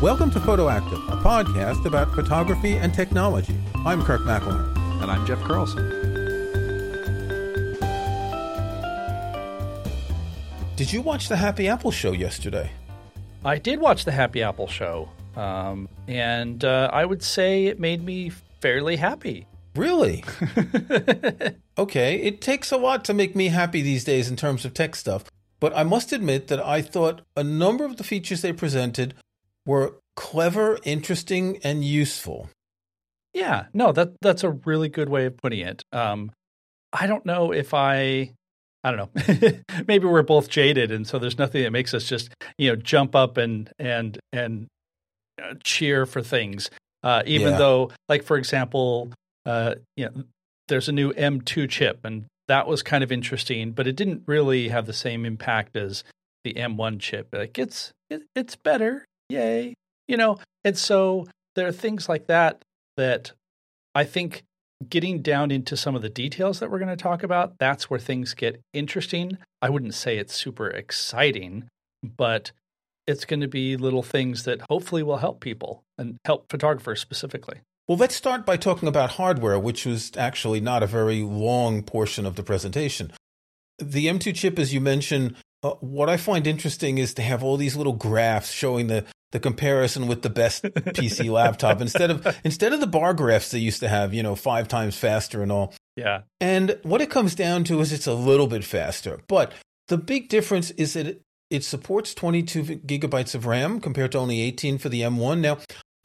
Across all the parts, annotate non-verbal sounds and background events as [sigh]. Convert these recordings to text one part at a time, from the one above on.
Welcome to Photoactive, a podcast about photography and technology. I'm Kirk McElhearn. And I'm Jeff Carlson. Did you watch the Happy Apple show yesterday? I did watch the Happy Apple show, um, and uh, I would say it made me fairly happy. Really? [laughs] okay, it takes a lot to make me happy these days in terms of tech stuff. But I must admit that I thought a number of the features they presented were clever, interesting, and useful. Yeah, no, that that's a really good way of putting it. Um, I don't know if I, I don't know. [laughs] Maybe we're both jaded, and so there's nothing that makes us just you know jump up and and and uh, cheer for things. Uh, even yeah. though, like for example, uh, you know, there's a new M2 chip, and that was kind of interesting, but it didn't really have the same impact as the M1 chip. Like it's it, it's better, yay, you know. And so there are things like that that I think getting down into some of the details that we're going to talk about, that's where things get interesting. I wouldn't say it's super exciting, but it's going to be little things that hopefully will help people and help photographers specifically. Well, let's start by talking about hardware, which was actually not a very long portion of the presentation. The M2 chip, as you mentioned, uh, what I find interesting is to have all these little graphs showing the, the comparison with the best PC [laughs] laptop instead of instead of the bar graphs they used to have, you know, five times faster and all. Yeah. And what it comes down to is it's a little bit faster, but the big difference is that it, it supports 22 gigabytes of RAM compared to only 18 for the M1. Now,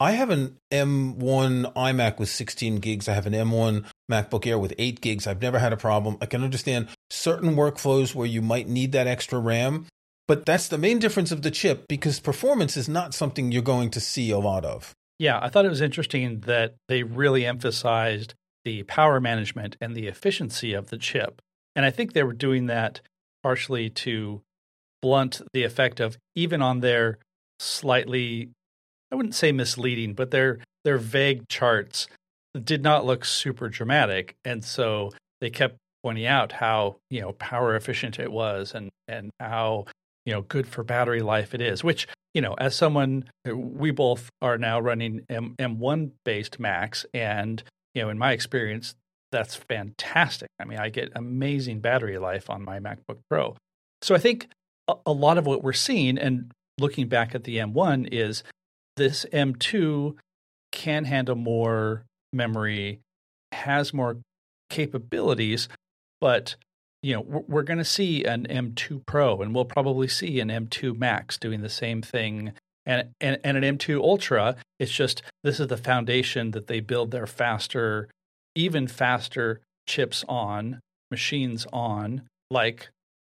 I have an M1 iMac with 16 gigs. I have an M1 MacBook Air with 8 gigs. I've never had a problem. I can understand certain workflows where you might need that extra RAM, but that's the main difference of the chip because performance is not something you're going to see a lot of. Yeah, I thought it was interesting that they really emphasized the power management and the efficiency of the chip. And I think they were doing that partially to blunt the effect of even on their slightly I wouldn't say misleading, but their their vague charts did not look super dramatic, and so they kept pointing out how you know power efficient it was, and and how you know good for battery life it is. Which you know, as someone, we both are now running M M1 based Macs, and you know, in my experience, that's fantastic. I mean, I get amazing battery life on my MacBook Pro. So I think a, a lot of what we're seeing, and looking back at the M1, is this M2 can handle more memory, has more capabilities, but you know we're, going to see an M2 Pro, and we'll probably see an M2 Max doing the same thing, and and, and an M2 Ultra. It's just this is the foundation that they build their faster, even faster chips on machines on, like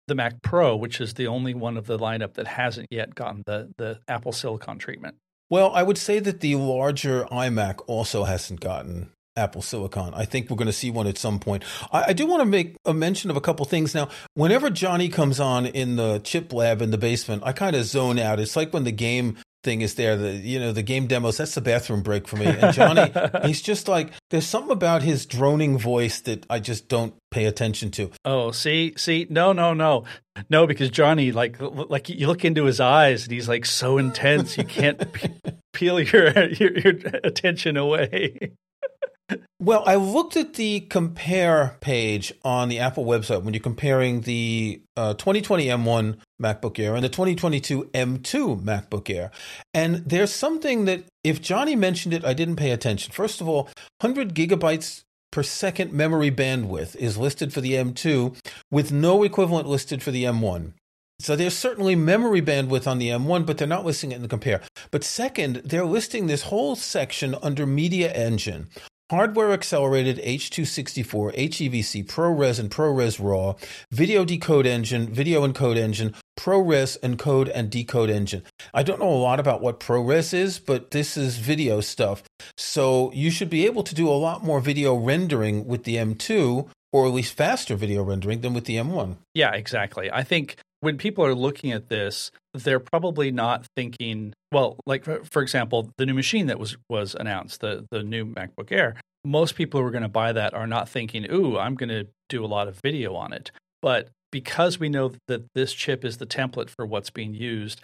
the Mac Pro, which is the only one of the lineup that hasn't yet gotten the the Apple Silicon treatment. Well, I would say that the larger iMac also hasn't gotten Apple Silicon. I think we're going to see one at some point. I, I, do want to make a mention of a couple things. Now, whenever Johnny comes on in the chip lab in the basement, I kind of zone out. It's like when the game thing is there. The you know the game demos. That's the bathroom break for me. And Johnny, [laughs] he's just like there's something about his droning voice that I just don't pay attention to. Oh, see, see, no, no, no, no, because Johnny, like, like you look into his eyes and he's like so intense, you can't [laughs] peel your, your your attention away. [laughs] Well, I looked at the compare page on the Apple website when you're comparing the uh, 2020 M1 MacBook Air and the 2022 M2 MacBook Air. And there's something that, if Johnny mentioned it, I didn't pay attention. First of all, 100 gigabytes per second memory bandwidth is listed for the M2 with no equivalent listed for the M1. So there's certainly memory bandwidth on the M1, but they're not listing it in the compare. But second, they're listing this whole section under Media Engine hardware accelerated H264, HEVC, ProRes and ProRes RAW, video decode engine, video encode engine, ProRes encode and decode engine. I don't know a lot about what ProRes is, but this is video stuff. So you should be able to do a lot more video rendering with the M2 or at least faster video rendering than with the M1. Yeah, exactly. I think when people are looking at this, they're probably not thinking, well, like for example, the new machine that was was announced, the the new MacBook Air. Most people who are going to buy that are not thinking, "Ooh, I'm going to do a lot of video on it." But because we know that this chip is the template for what's being used,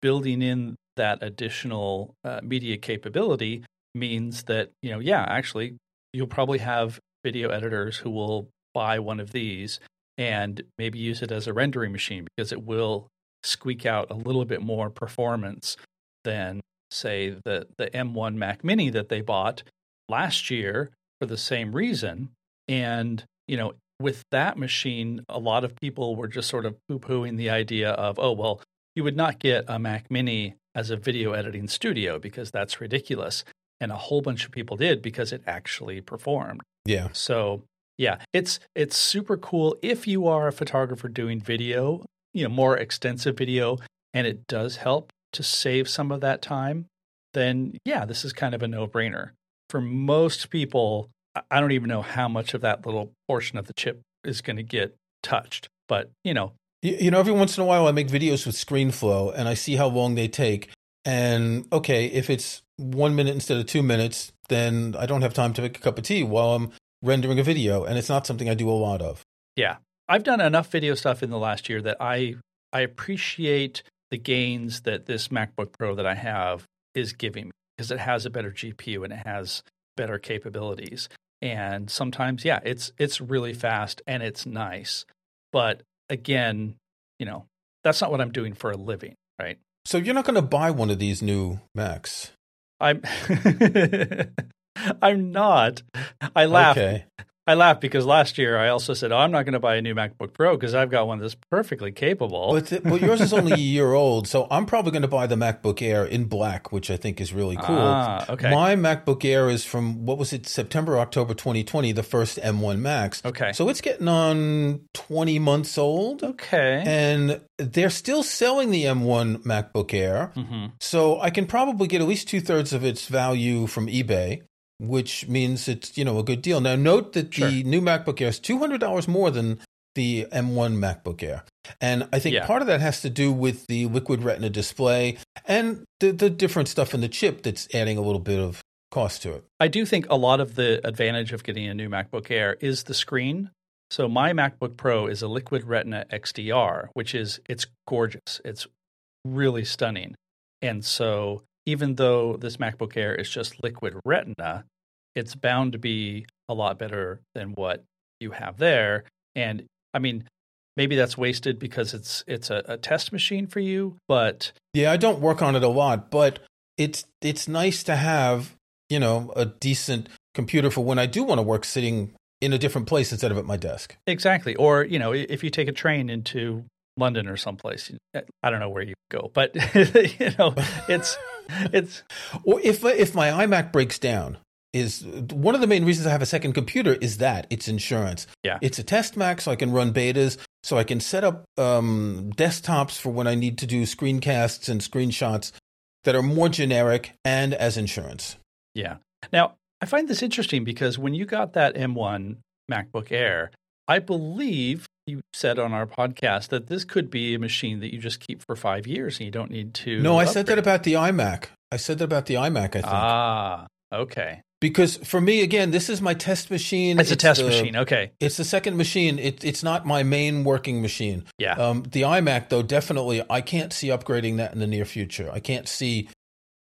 building in that additional uh, media capability means that you know yeah actually you'll probably have video editors who will buy one of these and maybe use it as a rendering machine because it will squeak out a little bit more performance than say the the M1 Mac Mini that they bought last year for the same reason. And you know with that machine a lot of people were just sort of poo-pooing the idea of oh well you would not get a Mac Mini as a video editing studio because that's ridiculous. And a whole bunch of people did because it actually performed. Yeah. so yeah, it's it's super cool if you are a photographer doing video, you know, more extensive video, and it does help to save some of that time. Then yeah, this is kind of a no brainer. For most people, I- don't even know how much of that little portion of the chip is going to get touched. But you know, you know, every once in a while I make videos with ScreenFlow and I see how long they take. And okay, if it's one minute instead of two minutes, then I don't have time to make a cup of tea while I'm rendering a video. And it's not something I do a lot of. Yeah. I've done enough video stuff in the last year that I I appreciate the gains that this MacBook Pro that I have is giving me because it has a better GPU and it has better capabilities. And sometimes yeah, it's it's really fast and it's nice. But again, you know, that's not what I'm doing for a living, right? So you're not going to buy one of these new Macs. I'm [laughs] [laughs] I'm not. I laugh. Okay. I laugh because last year I also said, "Oh, I'm not going to buy a new MacBook Pro because I've got one that's perfectly capable." But, th- but yours is only [laughs] a year old, so I'm probably going to buy the MacBook Air in black, which I think is really cool. Ah, okay. My MacBook Air is from what was it, September, October 2020, the first M1 Max. Okay. So it's getting on 20 months old. okay. And they're still selling the M1 MacBook Air. hmm So I can probably get at least two thirds of its value from eBay, which means it's, you know, a good deal. Now note that Sure. the new MacBook Air is $200 more than the M1 MacBook Air. And I think Yeah. part of that has to do with the liquid retina display and the, the different stuff in the chip that's adding a little bit of cost to it. I do think a lot of the advantage of getting a new MacBook Air is the screen. So my MacBook Pro is a Liquid Retina XDR, which is it's gorgeous. It's really stunning. And so even though this MacBook Air is just Liquid Retina, it's bound to be a lot better than what you have there. And I mean, maybe that's wasted because it's it's a, a test machine for you, but Yeah, I don't work on it a lot, but it's it's nice to have, you know, a decent computer for when I do want to work sitting in a different place instead of at my desk. Exactly. Or, you know, if you take a train into London or someplace, I don't know where you go, but [laughs] you know, it's it's [laughs] Or if if my iMac breaks down, is one of the main reasons I have a second computer is that it's insurance. Yeah. it's a test Mac, so I can run betas, so I can set up um, desktops for when I need to do screencasts and screenshots that are more generic and as insurance. yeah. Now, I find this interesting because when you got that M1 MacBook Air, I believe you said on our podcast that this could be a machine that you just keep for 5 years and you don't need to No, I said that about the iMac. I said that about the iMac. I think Ah, okay. because for me, again, this is my test machine. It's a test the- machine. Okay. It's the second machine. It, it's not my main working machine. Yeah. Um, the iMac, though, definitely, I can't see upgrading that in the near future. I can't see.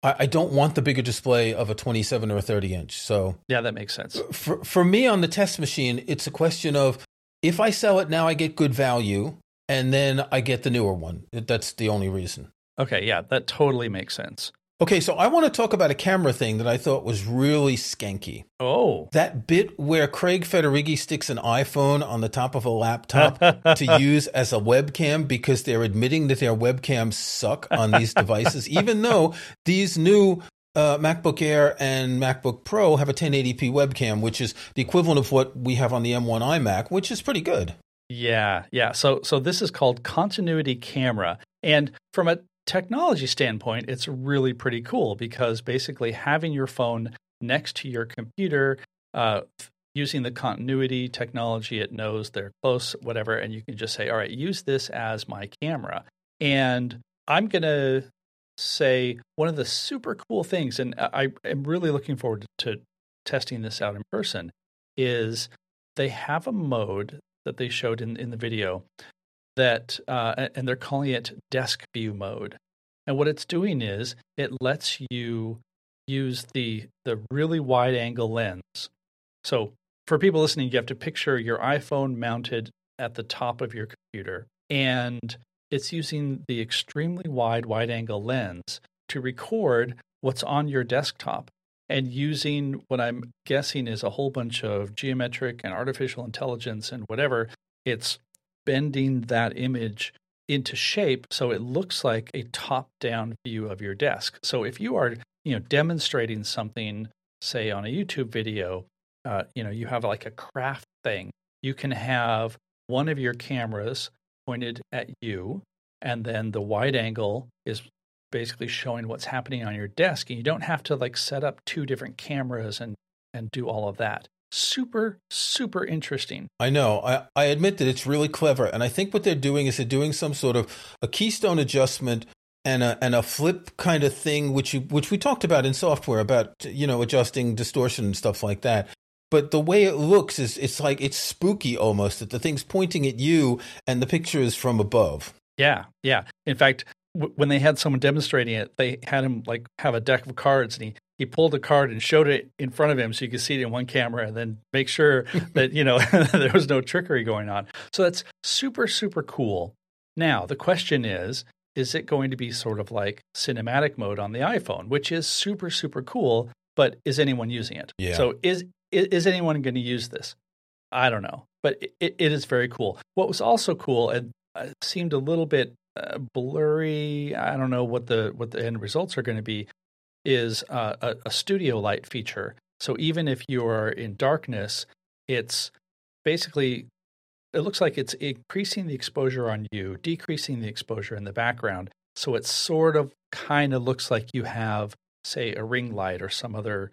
I, I don't want the bigger display of a 27 or a 30 inch. So yeah, that makes sense. for for me on the test machine, it's a question of if I sell it now, I get good value, and then I get the newer one. That's the only reason. Okay, yeah, that totally makes sense. Okay, so I want to talk about a camera thing that I thought was really skanky. Oh. That bit where Craig Federighi sticks an iPhone on the top of a laptop to [laughs] use as a webcam because they're admitting that their webcams suck on these [laughs] devices, even though these new uh, MacBook Air and MacBook Pro have a 1080p webcam, which is the equivalent of what we have on the M1 iMac, which is pretty good. Yeah, yeah. So so this is called continuity camera. And from a technology standpoint, it's really pretty cool because basically having your phone next to your computer, uh, using the continuity technology, it knows they're close, whatever, and you can just say, all right, use this as my camera. And I'm going to say one of the super cool things, and I am really looking forward to testing this out in person, is they have a mode that they showed in, in the video that uh, and they're calling it desk view mode And what it's doing is it lets you use the the really wide angle lens. So for people listening, you have to picture your iPhone mounted at the top of your computer and it's using the extremely wide wide angle lens to record what's on your desktop and using what I'm guessing is a whole bunch of geometric and artificial intelligence and whatever. It's bending that image into shape so it looks like a top down view of your desk. So if you are, you know, demonstrating something, say on a YouTube video, uh, you know, you have like a craft thing, you can have one of your cameras pointed at you, and then the wide angle is basically showing what's happening on your desk and you don't have to like set up two different cameras and and do all of that. Super super interesting. I know. I, I admit that it's really clever and i think what they're doing is they're doing some sort of a keystone adjustment and a and a flip kind of thing which you which we talked about in software about you know adjusting distortion and stuff like that but the way it looks is it's like it's spooky almost that the thing's pointing at you and the picture is from above yeah yeah in fact when they had someone demonstrating it, they had him like have a deck of cards, and he he pulled a card and showed it in front of him so you could see it in one camera, and then make sure [laughs] that you know [laughs] there was no trickery going on. So that's super super cool. Now the question is. Is it going to be sort of like cinematic mode on the iPhone, which is super, super cool, but is anyone using it? Yeah. So is is anyone going to use this? I don't know, but it, it is very cool. What was also cool and uh, seemed a little bit uh, blurry. I don't know what the what the end results are going to be. Is uh, a, a studio light feature. So even if you are in darkness, it's basically it looks like it's increasing the exposure on you, decreasing the exposure in the background. So it sort of kind of looks like you have, say, a ring light or some other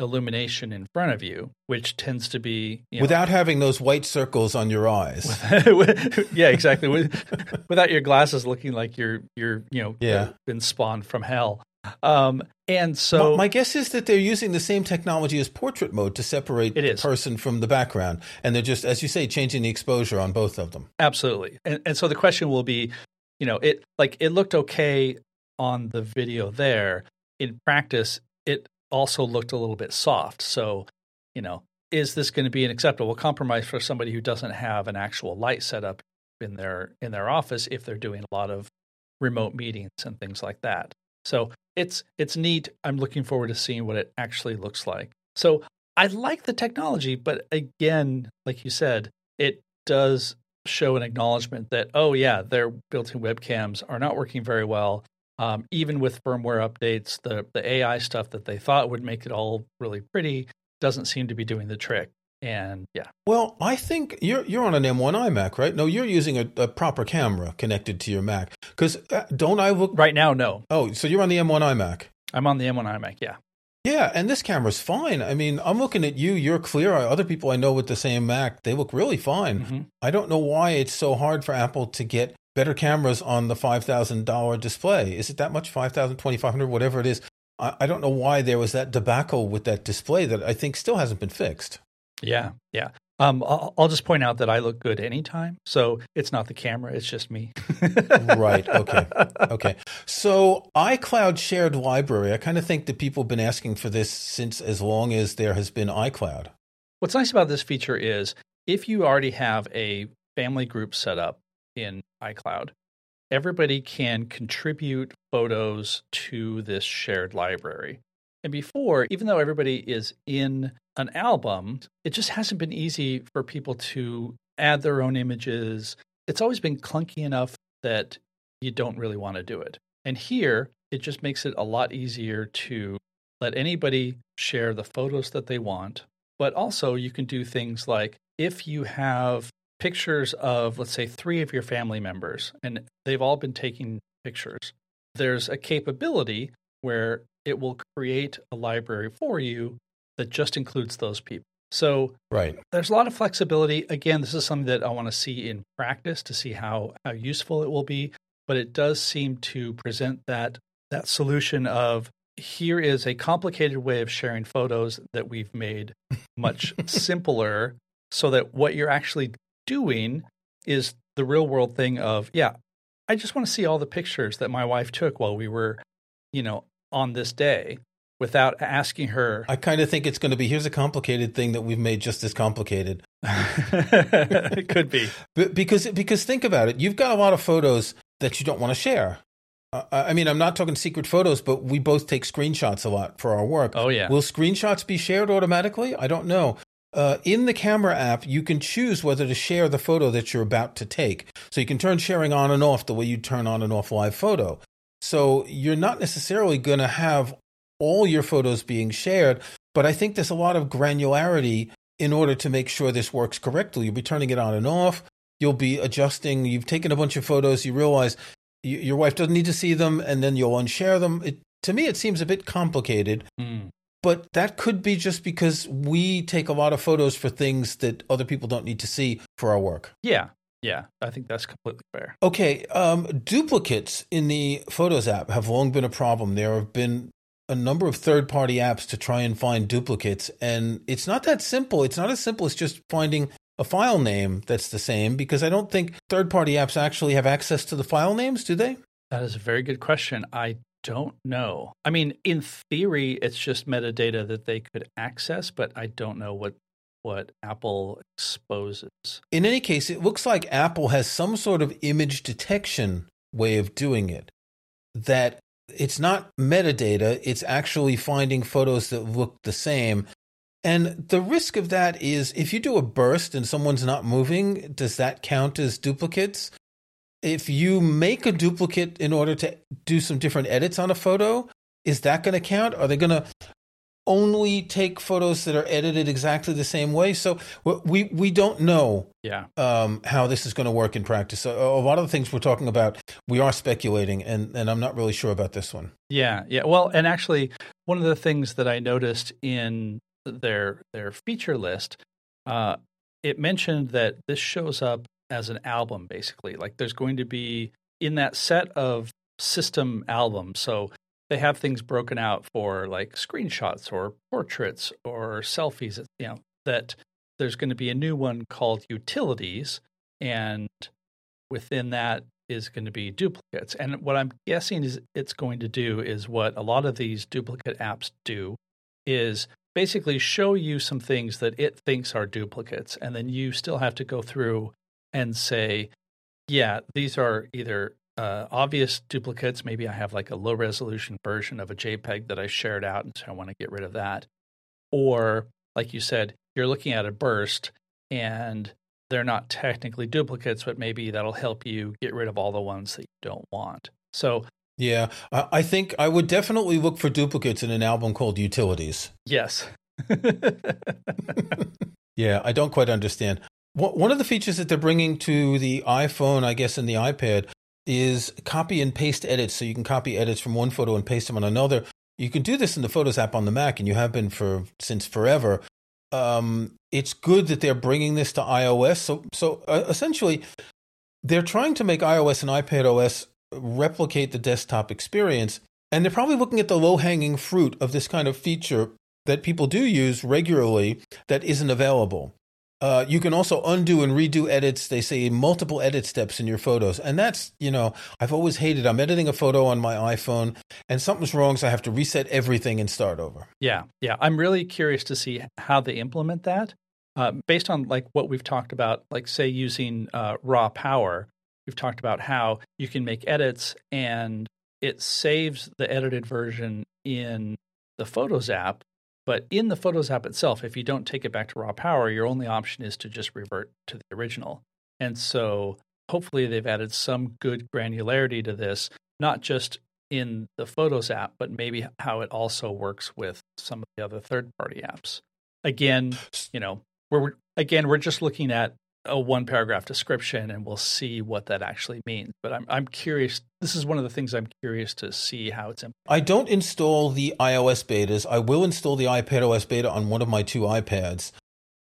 illumination in front of you, which tends to be you know, without having those white circles on your eyes. [laughs] yeah, exactly. [laughs] without your glasses looking like you're you're you know yeah. been spawned from hell. Um, and so my, my, guess is that they're using the same technology as portrait mode to separate the person from the background, and they're just, as you say, changing the exposure on both of them. Absolutely. And, and so the question will be, you know, it like it looked okay on the video there. In practice, it also looked a little bit soft. So, you know, is this going to be an acceptable compromise for somebody who doesn't have an actual light setup in their in their office if they're doing a lot of remote meetings and things like that? So it's it's neat. I'm looking forward to seeing what it actually looks like. So I like the technology, but again, like you said, it does show an acknowledgement that oh yeah, their built-in webcams are not working very well. Um, even with firmware updates, the the AI stuff that they thought would make it all really pretty doesn't seem to be doing the trick. And yeah. Well, I think you're you're on an M1 iMac, right? No, you're using a, a proper camera connected to your Mac. Because uh, don't I look right now? No. Oh, so you're on the M1 iMac. I'm on the M1 iMac. Yeah. Yeah, and this camera's fine. I mean, I'm looking at you. You're clear. Other people I know with the same Mac, they look really fine. Mm-hmm. I don't know why it's so hard for Apple to get better cameras on the $5,000 display. Is it that much? 5,000, 2,500, whatever it is. I, I don't know why there was that debacle with that display that I think still hasn't been fixed. Yeah, yeah. Um, I'll, I'll, just point out that I look good anytime, so it's not the camera; it's just me. right. Okay. [laughs] Okay. So iCloud shared library. I kind of think that people have been asking for this since as long as there has been iCloud. What's nice about this feature is if you already have a family group set up in iCloud, everybody can contribute photos to this shared library. And before, even though everybody is in an album, it just hasn't been easy for people to add their own images. It's always been clunky enough that you don't really want to do it. And here, it just makes it a lot easier to let anybody share the photos that they want. But also, you can do things like if you have pictures of, let's say, three of your family members, and they've all been taking pictures. There's a capability where it will create a library for you that just includes those people. So right. there's a lot of flexibility. Again, this is something that I want to see in practice to see how, how useful it will be. But it does seem to present that that solution of here is a complicated way of sharing photos that we've made much [laughs] simpler so that what you're actually doing is the real world thing of, yeah, I just want to see all the pictures that my wife took while we were, you know, on this day without asking her. I kind of think it's going to be here's a complicated thing that we've made just as complicated. it [laughs] could be. [laughs] But because because think about it, you've got a lot of photos that you don't want to share. Uh, I mean, I'm not talking secret photos, but we both take screenshots a lot for our work. Oh yeah. Will screenshots be shared automatically? I don't know. Uh, in the camera app, you can choose whether to share the photo that you're about to take. So you can turn sharing on and off the way you turn on and off live photo. So you're not necessarily going to have all your photos being shared, but I think there's a lot of granularity in order to make sure this works correctly. You'll be turning it on and off. You'll be adjusting. You've taken a bunch of photos. You realize your wife doesn't need to see them, and then you'll unshare them. It, to me, it seems a bit complicated. Mm. But that could be just because we take a lot of photos for things that other people don't need to see for our work. Yeah. Yeah, I think that's completely fair. Okay, um, duplicates in the Photos app have long been a problem. There have been a number of third party apps to try and find duplicates, and it's not that simple. It's not as simple as just finding a file name that's the same because I don't think third party apps actually have access to the file names, do they? That is a very good question. I don't know. I mean, in theory, it's just metadata that they could access, but I don't know what what Apple exposes. In any case, it looks like Apple has some sort of image detection way of doing it. That it's not metadata, it's actually finding photos that look the same. And the risk of that is if you do a burst and someone's not moving, does that count as duplicates? If you make a duplicate in order to do some different edits on a photo, is that going to count? Are they going to only take photos that are edited exactly the same way? So we we don't know yeah. um, how this is going to work in practice. So a lot of the things we're talking about, we are speculating, and, and I'm not really sure about this one. Yeah, yeah. Well, and actually, one of the things that I noticed in their their feature list, uh, it mentioned that this shows up as an album, basically. Like there's going to be in that set of system albums. So they have things broken out for like screenshots or portraits or selfies, you know, that there's going to be a new one called utilities. And within that is going to be duplicates. And what I'm guessing is it's going to do is what a lot of these duplicate apps do is basically show you some things that it thinks are duplicates. And then you still have to go through and say, yeah, these are either uh, obvious duplicates. Maybe I have like a low resolution version of a JPEG that I shared out, and so I want to get rid of that. Or, like you said, you're looking at a burst and they're not technically duplicates, but maybe that'll help you get rid of all the ones that you don't want. So, yeah, I think I would definitely look for duplicates in an album called Utilities. Yes. [laughs] [laughs] yeah, I don't quite understand. One of the features that they're bringing to the iPhone, I guess, and the iPad is copy and paste edits. So you can copy edits from one photo and paste them on another. You can do this in the Photos app on the Mac, and you have been for since forever. Um, it's good that they're bringing this to iOS. So, so uh, essentially, they're trying to make iOS and iPad OS replicate the desktop experience, and they're probably looking at the low hanging fruit of this kind of feature that people do use regularly that isn't available. Uh, you can also undo and redo edits. They say multiple edit steps in your photos. And that's, you know, I've always hated. I'm editing a photo on my iPhone and something's wrong. So I have to reset everything and start over. Yeah. Yeah. I'm really curious to see how they implement that. Uh, based on like what we've talked about, like say using uh, RAW Power, we've talked about how you can make edits and it saves the edited version in the Photos app but in the Photos app itself, if you don't take it back to RAW Power, your only option is to just revert to the original. And so hopefully they've added some good granularity to this, not just in the Photos app, but maybe how it also works with some of the other third party apps. Again, you know, we're again we're just looking at a one paragraph description and we'll see what that actually means. But I'm I'm curious. This is one of the things I'm curious to see how it's implemented. I don't install the iOS betas. I will install the iPad OS beta on one of my two iPads.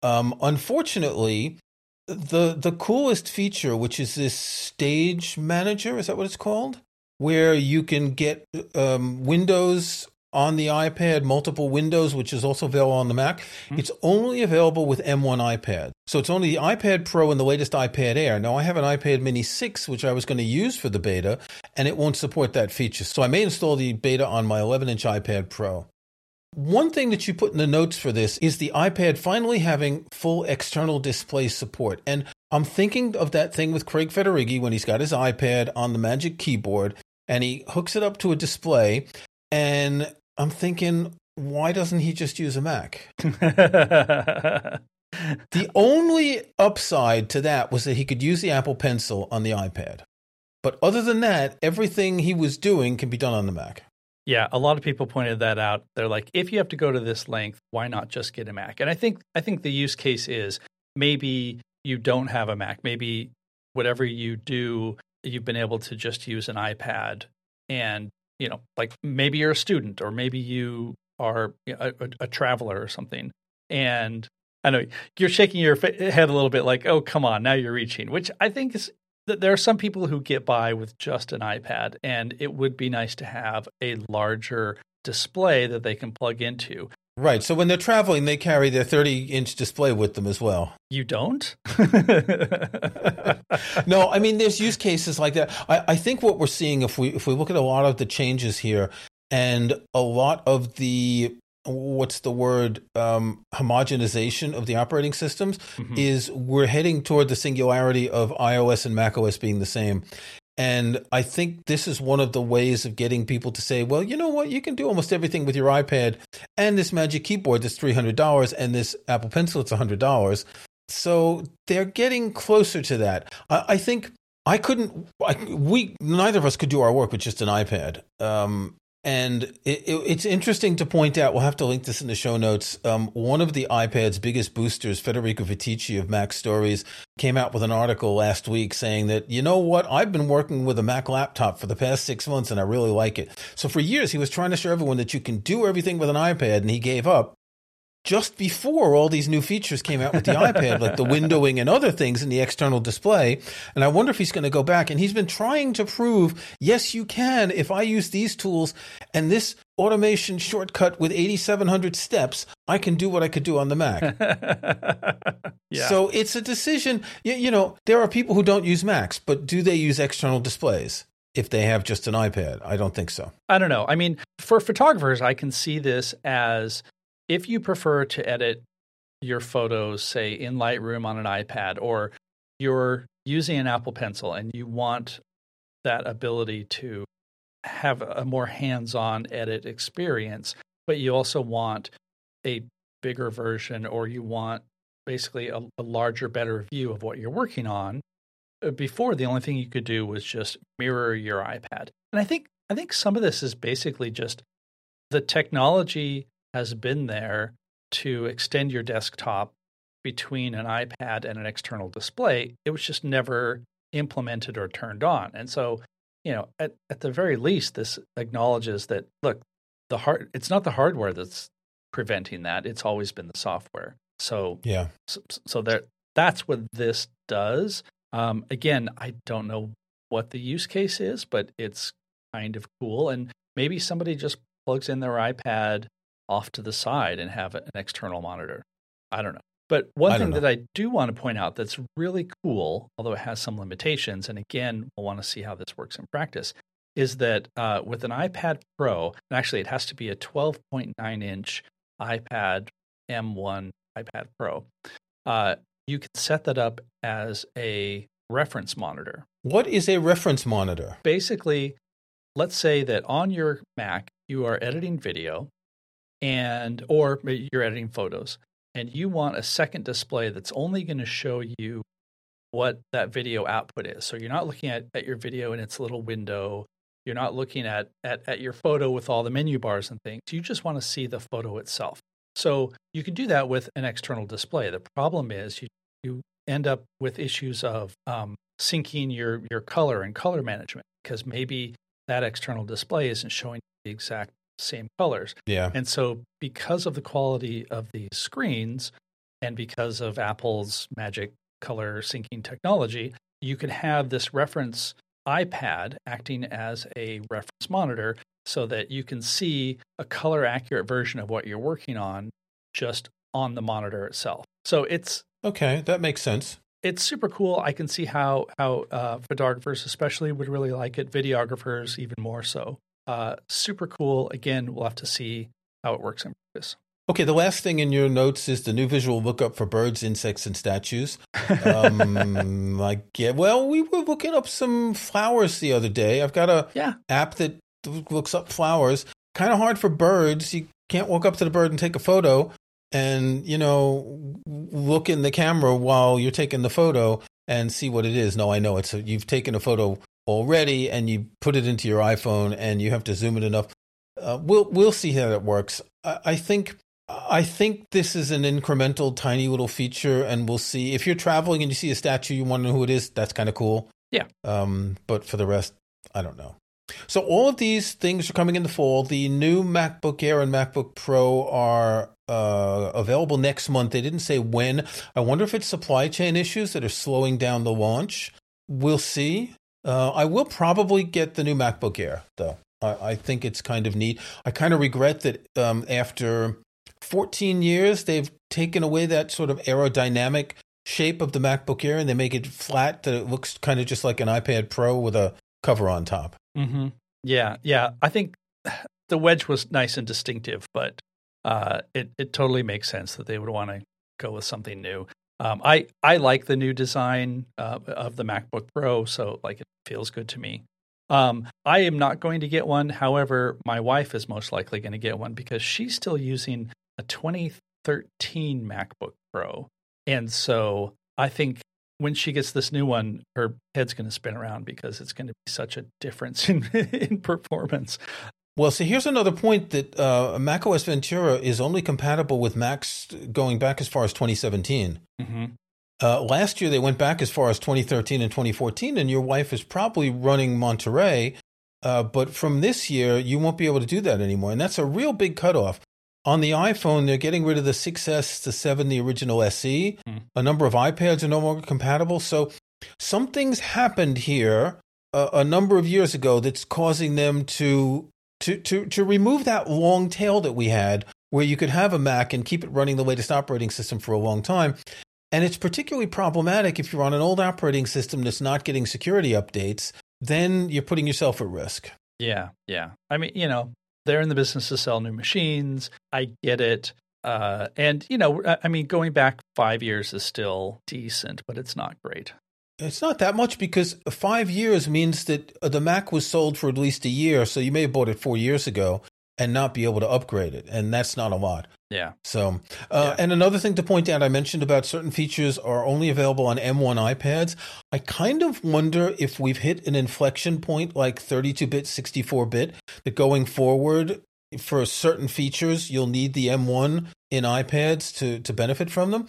Um, unfortunately, the the coolest feature, which is this stage manager, is that what it's called? Where you can get um, windows on the iPad, multiple windows, which is also available on the Mac. Mm-hmm. It's only available with M1 iPad. So it's only the iPad Pro and the latest iPad Air. Now I have an iPad Mini 6, which I was going to use for the beta, and it won't support that feature. So I may install the beta on my 11 inch iPad Pro. One thing that you put in the notes for this is the iPad finally having full external display support. And I'm thinking of that thing with Craig Federighi when he's got his iPad on the Magic Keyboard and he hooks it up to a display. And I'm thinking, why doesn't he just use a Mac? [laughs] the only upside to that was that he could use the Apple Pencil on the iPad. But other than that, everything he was doing can be done on the Mac. Yeah, a lot of people pointed that out. They're like, if you have to go to this length, why not just get a Mac? And I think I think the use case is maybe you don't have a Mac. Maybe whatever you do, you've been able to just use an iPad and you know, like maybe you're a student or maybe you are a, a, a traveler or something. And I know you're shaking your head a little bit like, oh, come on, now you're reaching, which I think is that there are some people who get by with just an iPad, and it would be nice to have a larger display that they can plug into. Right. So when they're traveling, they carry their 30 inch display with them as well. You don't? [laughs] no, I mean, there's use cases like that. I, I think what we're seeing, if we if we look at a lot of the changes here, and a lot of the what's the word um, homogenization of the operating systems mm-hmm. is we're heading toward the singularity of iOS and macOS being the same. And I think this is one of the ways of getting people to say, well, you know what? You can do almost everything with your iPad and this Magic Keyboard that's $300 and this Apple Pencil that's $100. So they're getting closer to that. I, I think I couldn't, I, we, neither of us could do our work with just an iPad. Um, and it, it, it's interesting to point out, we'll have to link this in the show notes. Um, one of the iPad's biggest boosters, Federico Viticci of Mac Stories, came out with an article last week saying that, you know what, I've been working with a Mac laptop for the past six months and I really like it. So for years, he was trying to show everyone that you can do everything with an iPad and he gave up just before all these new features came out with the iPad, like the [laughs] windowing and other things in the external display. And I wonder if he's going to go back. And he's been trying to prove, yes, you can. If I use these tools and this automation shortcut with 8,700 steps, I can do what I could do on the Mac. [laughs] yeah. So it's a decision. You, you know, there are people who don't use Macs, but do they use external displays? if they have just an iPad. I don't think so. I don't know. I mean, for photographers, I can see this as if you prefer to edit your photos, say in Lightroom on an iPad, or you're using an Apple Pencil and you want that ability to have a more hands on edit experience, but you also want a bigger version or you want basically a, a, larger, better view of what you're working on. Uh, before, the only thing you could do was just mirror your iPad. And I think I think some of this is basically just the technology has been there to extend your desktop between an iPad and an external display. It was just never implemented or turned on. And so, you know, at, at the very least, this acknowledges that look, the hard it's not the hardware that's preventing that. It's always been the software. So yeah, so, so there that's what this does. Um, again, I don't know what the use case is, but it's kind of cool. And maybe somebody just plugs in their iPad off to the side and have an external monitor. I don't know. But one thing know. that I do want to point out that's really cool, although it has some limitations, and again, we'll want to see how this works in practice, is that uh, with an iPad Pro, and actually it has to be a 12.9 inch iPad M1 iPad Pro, uh, you can set that up as a reference monitor. What is a reference monitor? Basically, let's say that on your Mac, you are editing video and or you're editing photos and you want a second display that's only going to show you what that video output is. So you're not looking at, at your video in its little window. You're not looking at, at, at your photo with all the menu bars and things. You just want to see the photo itself. So you can do that with an external display. The problem is you, you end up with issues of um, syncing your, your color and color management because maybe that external display isn't showing the exact same colors. Yeah. And so because of the quality of these screens and because of Apple's magic color syncing technology, you could have this reference iPad acting as a reference monitor so that you can see a color accurate version of what you're working on just on the monitor itself. So it's okay. That makes sense. It's super cool. I can see how how uh, photographers especially would really like it. Videographers even more so. Uh, super cool. Again, we'll have to see how it works in practice. Okay, the last thing in your notes is the new visual lookup for birds, insects, and statues. Um, [laughs] I get. Well, we were looking up some flowers the other day. I've got a yeah. app that looks up flowers. Kind of hard for birds. You can't walk up to the bird and take a photo, and you know, look in the camera while you're taking the photo and see what it is. No, I know it's a, you've taken a photo already and you put it into your iPhone and you have to zoom it enough. Uh, we'll we'll see how that works. I, I think I think this is an incremental, tiny little feature, and we'll see. If you're traveling and you see a statue, you want to know who it is. That's kind of cool. Yeah. Um, but for the rest, I don't know. So all of these things are coming in the fall. The new MacBook Air and MacBook Pro are uh, available next month. They didn't say when. I wonder if it's supply chain issues that are slowing down the launch. We'll see. Uh, I will probably get the new MacBook Air, though. I, I think it's kind of neat. I kind of regret that um, after 14 years, they've taken away that sort of aerodynamic shape of the MacBook Air and they make it flat that it looks kind of just like an iPad Pro with a cover on top. Mm-hmm. Yeah, yeah. I think [sighs] the wedge was nice and distinctive, but uh, it it totally makes sense that they would want to go with something new. Um, I I like the new design uh, of the MacBook Pro, so like it feels good to me. Um, I am not going to get one. However, my wife is most likely going to get one because she's still using a 2013 MacBook Pro. And so I think when she gets this new one, her head's going to spin around because it's going to be such a difference [laughs] in, in performance. Well, so here's another point that uh, macOS Ventura is only compatible with Macs going back as far as 2017. Mm-hmm. Uh, last year, they went back as far as 2013 and 2014, and your wife is probably running Monterey. Uh, but from this year, you won't be able to do that anymore. And that's a real big cutoff. On the iPhone, they're getting rid of the 6S the 7, the original SE. Mm. A number of iPads are no longer compatible. So some things happened here uh, a number of years ago that's causing them to, to, to, to remove that long tail that we had where you could have a Mac and keep it running the latest operating system for a long time. And it's particularly problematic if you're on an old operating system that's not getting security updates, then you're putting yourself at risk. Yeah, yeah. I mean, you know, they're in the business to sell new machines. I get it. Uh, and, you know, I mean, going back five years is still decent, but it's not great. It's not that much because five years means that the Mac was sold for at least a year. So you may have bought it four years ago and not be able to upgrade it. And that's not a lot. Yeah. So, uh, yeah. and another thing to point out, I mentioned about certain features are only available on M1 iPads. I kind of wonder if we've hit an inflection point like 32 bit, 64 bit, that going forward for certain features, you'll need the M1 in iPads to, to benefit from them.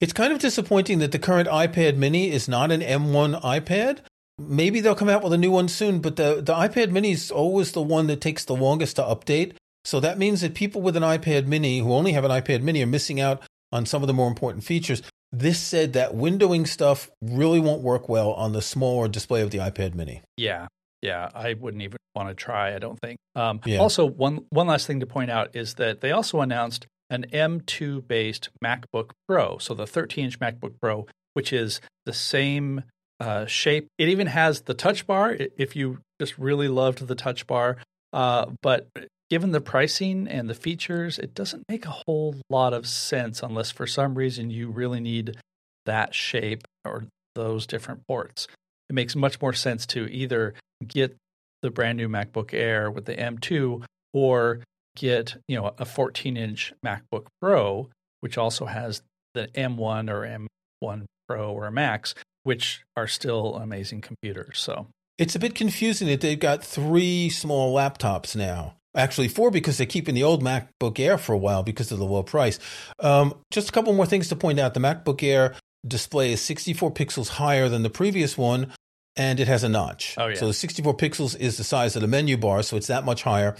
It's kind of disappointing that the current iPad mini is not an M1 iPad. Maybe they'll come out with a new one soon, but the, the iPad mini is always the one that takes the longest to update. So that means that people with an iPad mini who only have an iPad mini are missing out on some of the more important features. This said that windowing stuff really won't work well on the smaller display of the iPad mini. Yeah. Yeah, I wouldn't even want to try, I don't think. Um, yeah. Also, one, one last thing to point out is that they also announced an M2 based MacBook Pro. So the 13 inch MacBook Pro, which is the same uh, shape. It even has the touch bar if you just really loved the touch bar. Uh, but given the pricing and the features, it doesn't make a whole lot of sense unless for some reason you really need that shape or those different ports. It makes much more sense to either get the brand new MacBook Air with the M2 or get, you know, a 14-inch MacBook Pro which also has the M1 or M1 Pro or Max, which are still amazing computers. So it's a bit confusing that they've got three small laptops now. Actually, four because they're keeping the old MacBook Air for a while because of the low price. Um, just a couple more things to point out. The MacBook Air display is 64 pixels higher than the previous one, and it has a notch. Oh, yeah. So 64 pixels is the size of the menu bar, so it's that much higher.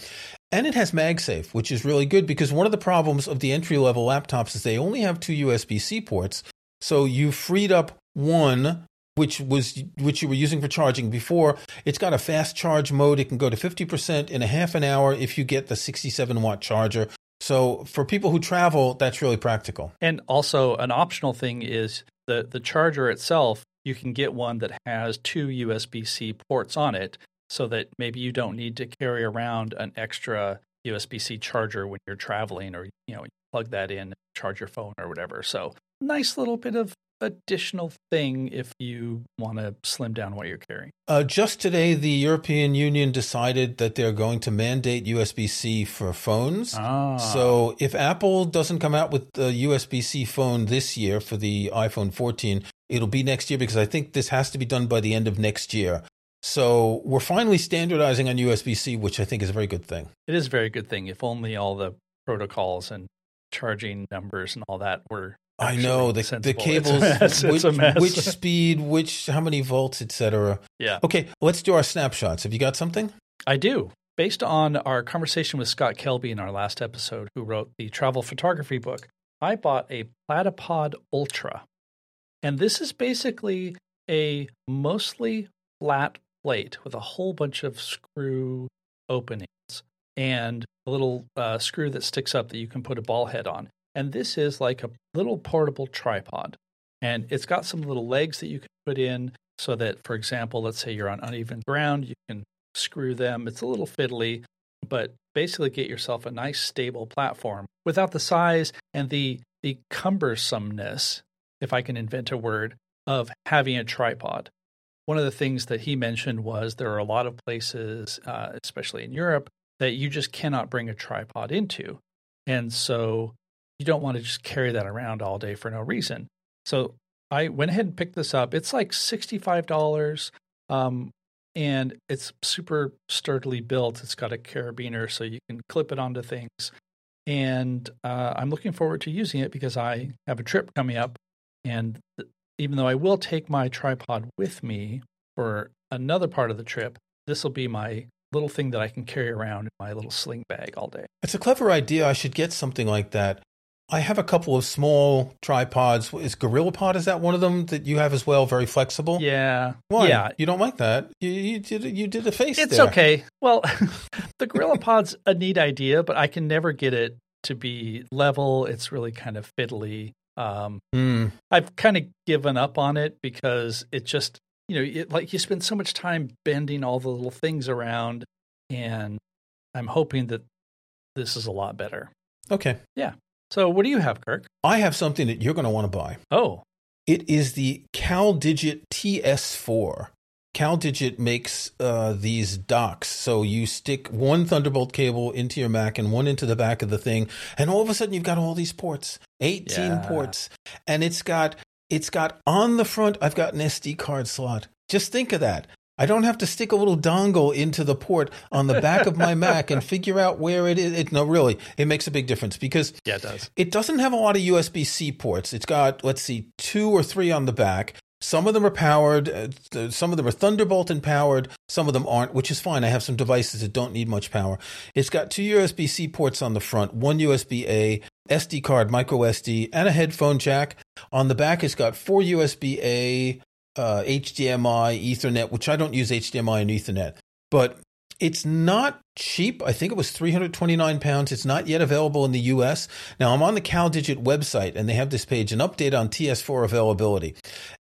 And it has MagSafe, which is really good because one of the problems of the entry level laptops is they only have two USB C ports. So you freed up one which was which you were using for charging before. It's got a fast charge mode. It can go to 50% in a half an hour if you get the 67 watt charger. So for people who travel, that's really practical. And also an optional thing is the the charger itself, you can get one that has two USB-C ports on it so that maybe you don't need to carry around an extra USB-C charger when you're traveling or you know, plug that in, charge your phone or whatever. So nice little bit of additional thing if you want to slim down what you're carrying. Uh, just today, the European Union decided that they're going to mandate USB C for phones. Ah. So if Apple doesn't come out with the USB C phone this year for the iPhone 14, it'll be next year because I think this has to be done by the end of next year. So we're finally standardizing on USB C, which I think is a very good thing. It is a very good thing. If only all the protocols and charging numbers and all that were I know the the cables, it's which, it's which speed, which how many volts, etc. Yeah. Okay, let's do our snapshots. Have you got something? I do. Based on our conversation with Scott Kelby in our last episode, who wrote the travel photography book, I bought a Platypod Ultra, and this is basically a mostly flat plate with a whole bunch of screw openings and a little uh, screw that sticks up that you can put a ball head on. And this is like a little portable tripod. And it's got some little legs that you can put in so that, for example, let's say you're on uneven ground, you can screw them. It's a little fiddly, but basically get yourself a nice stable platform without the size and the the cumbersomeness, if I can invent a word, of having a tripod. One of the things that he mentioned was there are a lot of places, uh, especially in Europe, that you just cannot bring a tripod into. And so you don't want to just carry that around all day for no reason. So I went ahead and picked this up. It's like $65. Um, and it's super sturdily built. It's got a carabiner so you can clip it onto things. And uh, I'm looking forward to using it because I have a trip coming up. And th- even though I will take my tripod with me for another part of the trip, this will be my little thing that I can carry around in my little sling bag all day. It's a clever idea. I should get something like that. I have a couple of small tripods. Is GorillaPod is that one of them that you have as well? Very flexible. Yeah. Why? Yeah. You don't like that? You, you did you did a face. It's there. okay. Well, [laughs] the GorillaPod's a neat idea, but I can never get it to be level. It's really kind of fiddly. Um, Mm. I've kind of given up on it because it just you know it, like you spend so much time bending all the little things around, and I'm hoping that this is a lot better. Okay. So, what do you have, Kirk? I have something that you're going to want to buy. Oh, It is the CalDigit TS4. CalDigit makes uh, these docks. So you stick one Thunderbolt cable into your Mac and one into the back of the thing, and all of a sudden you've got all these ports, 18 Yeah. ports, and it's got it's got on the front. I've got an SD card slot. Just think of that. I don't have to stick a little dongle into the port on the back of my Mac and figure out where it is. It, no, really, it makes a big difference because yeah, it does. it doesn't have a lot of USB C ports. It's got, let's see, two or three on the back. Some of them are powered, uh, some of them are Thunderbolt and powered, some of them aren't, which is fine. I have some devices that don't need much power. It's got two USB C ports on the front, one USB A, SD card, micro SD, and a headphone jack. On the back, it's got four USB A, uh, HDMI, Ethernet, which I don't use HDMI and Ethernet, but it's not cheap. I think it was 329 pounds. It's not yet available in the US. Now I'm on the CalDigit website and they have this page, an update on TS4 availability.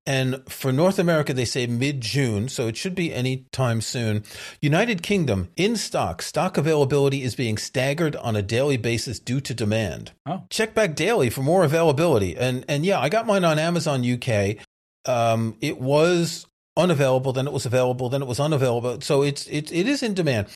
And for North America, they say mid June, so it should be any time soon. United Kingdom, in stock. Stock availability is being staggered on a daily basis due to demand. Oh. Check back daily for more availability. And and yeah, I got mine on Amazon UK. Um, it was unavailable, then it was available, then it was unavailable. So it's it it is in demand.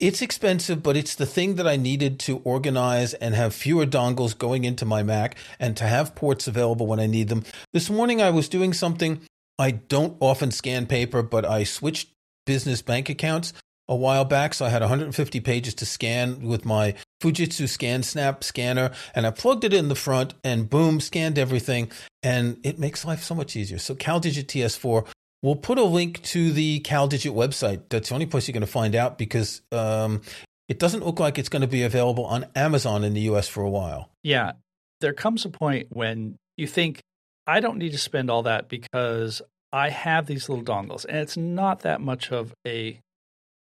It's expensive, but it's the thing that I needed to organize and have fewer dongles going into my Mac and to have ports available when I need them. This morning I was doing something I don't often scan paper, but I switched business bank accounts a while back, so I had 150 pages to scan with my Fujitsu ScanSnap scanner, and I plugged it in the front, and boom, scanned everything, and it makes life so much easier. So CalDigit TS4. We'll put a link to the CalDigit website. That's the only place you're going to find out because um, it doesn't look like it's going to be available on Amazon in the US for a while. Yeah, there comes a point when you think, I don't need to spend all that because I have these little dongles, and it's not that much of a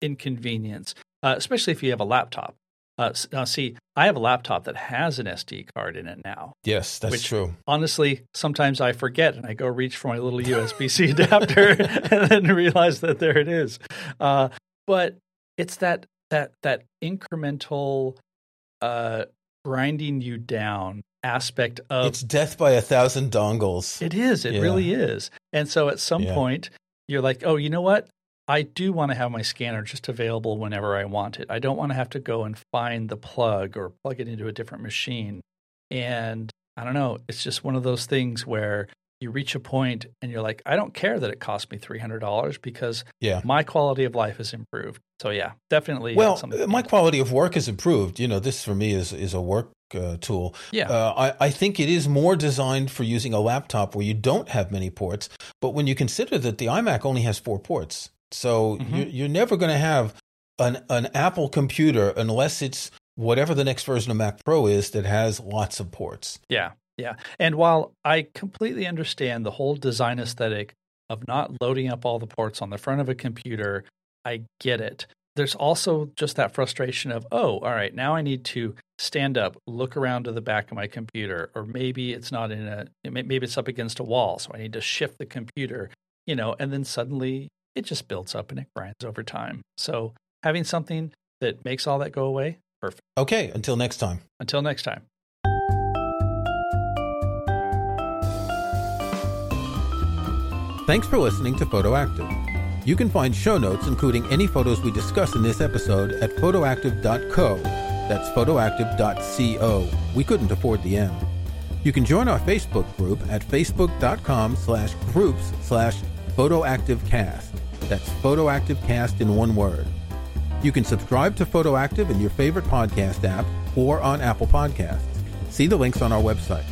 inconvenience, uh, especially if you have a laptop. Uh, now, see, I have a laptop that has an SD card in it now. Yes, that's which, true. Honestly, sometimes I forget and I go reach for my little USB C [laughs] adapter [laughs] and then realize that there it is. Uh, but it's that that that incremental uh, grinding you down aspect of it's death by a thousand dongles. It is. It Yeah. really is. And so at some Yeah. point, you're like, oh, you know what? I do want to have my scanner just available whenever I want it. I don't want to have to go and find the plug or plug it into a different machine. And I don't know. It's just one of those things where you reach a point and you're like, I don't care that it cost me $300 because Yeah. my quality of life has improved. So, yeah, definitely. Well, something- my quality of work has improved. You know, this for me is is a work uh, tool. Yeah. Uh, I, I think it is more designed for using a laptop where you don't have many ports. But when you consider that the iMac only has four ports, so Mhm. you're, you're never going to have an an Apple computer unless it's whatever the next version of Mac Pro is that has lots of ports. Yeah, yeah. And while I completely understand the whole design aesthetic of not loading up all the ports on the front of a computer, I get it. There's also just that frustration of, oh, all right, now I need to stand up, look around to the back of my computer, or maybe it's not in a, maybe it's up against a wall, so I need to shift the computer, you know, and then suddenly it just builds up and it grinds over time. So having something that makes all that go away, perfect. Okay, until next time. Until next time. Thanks for listening to Photoactive. You can find show notes, including any photos we discuss in this episode, at photoactive.co. That's photoactive.co. We couldn't afford the M. You can join our Facebook group at facebook.com slash groups slash photoactivecast. That's photoactivecast in one word. You can subscribe to Photoactive in your favorite podcast app or on Apple Podcasts. See the links on our website.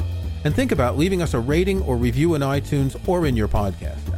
And think about leaving us a rating or review in iTunes or in your podcast.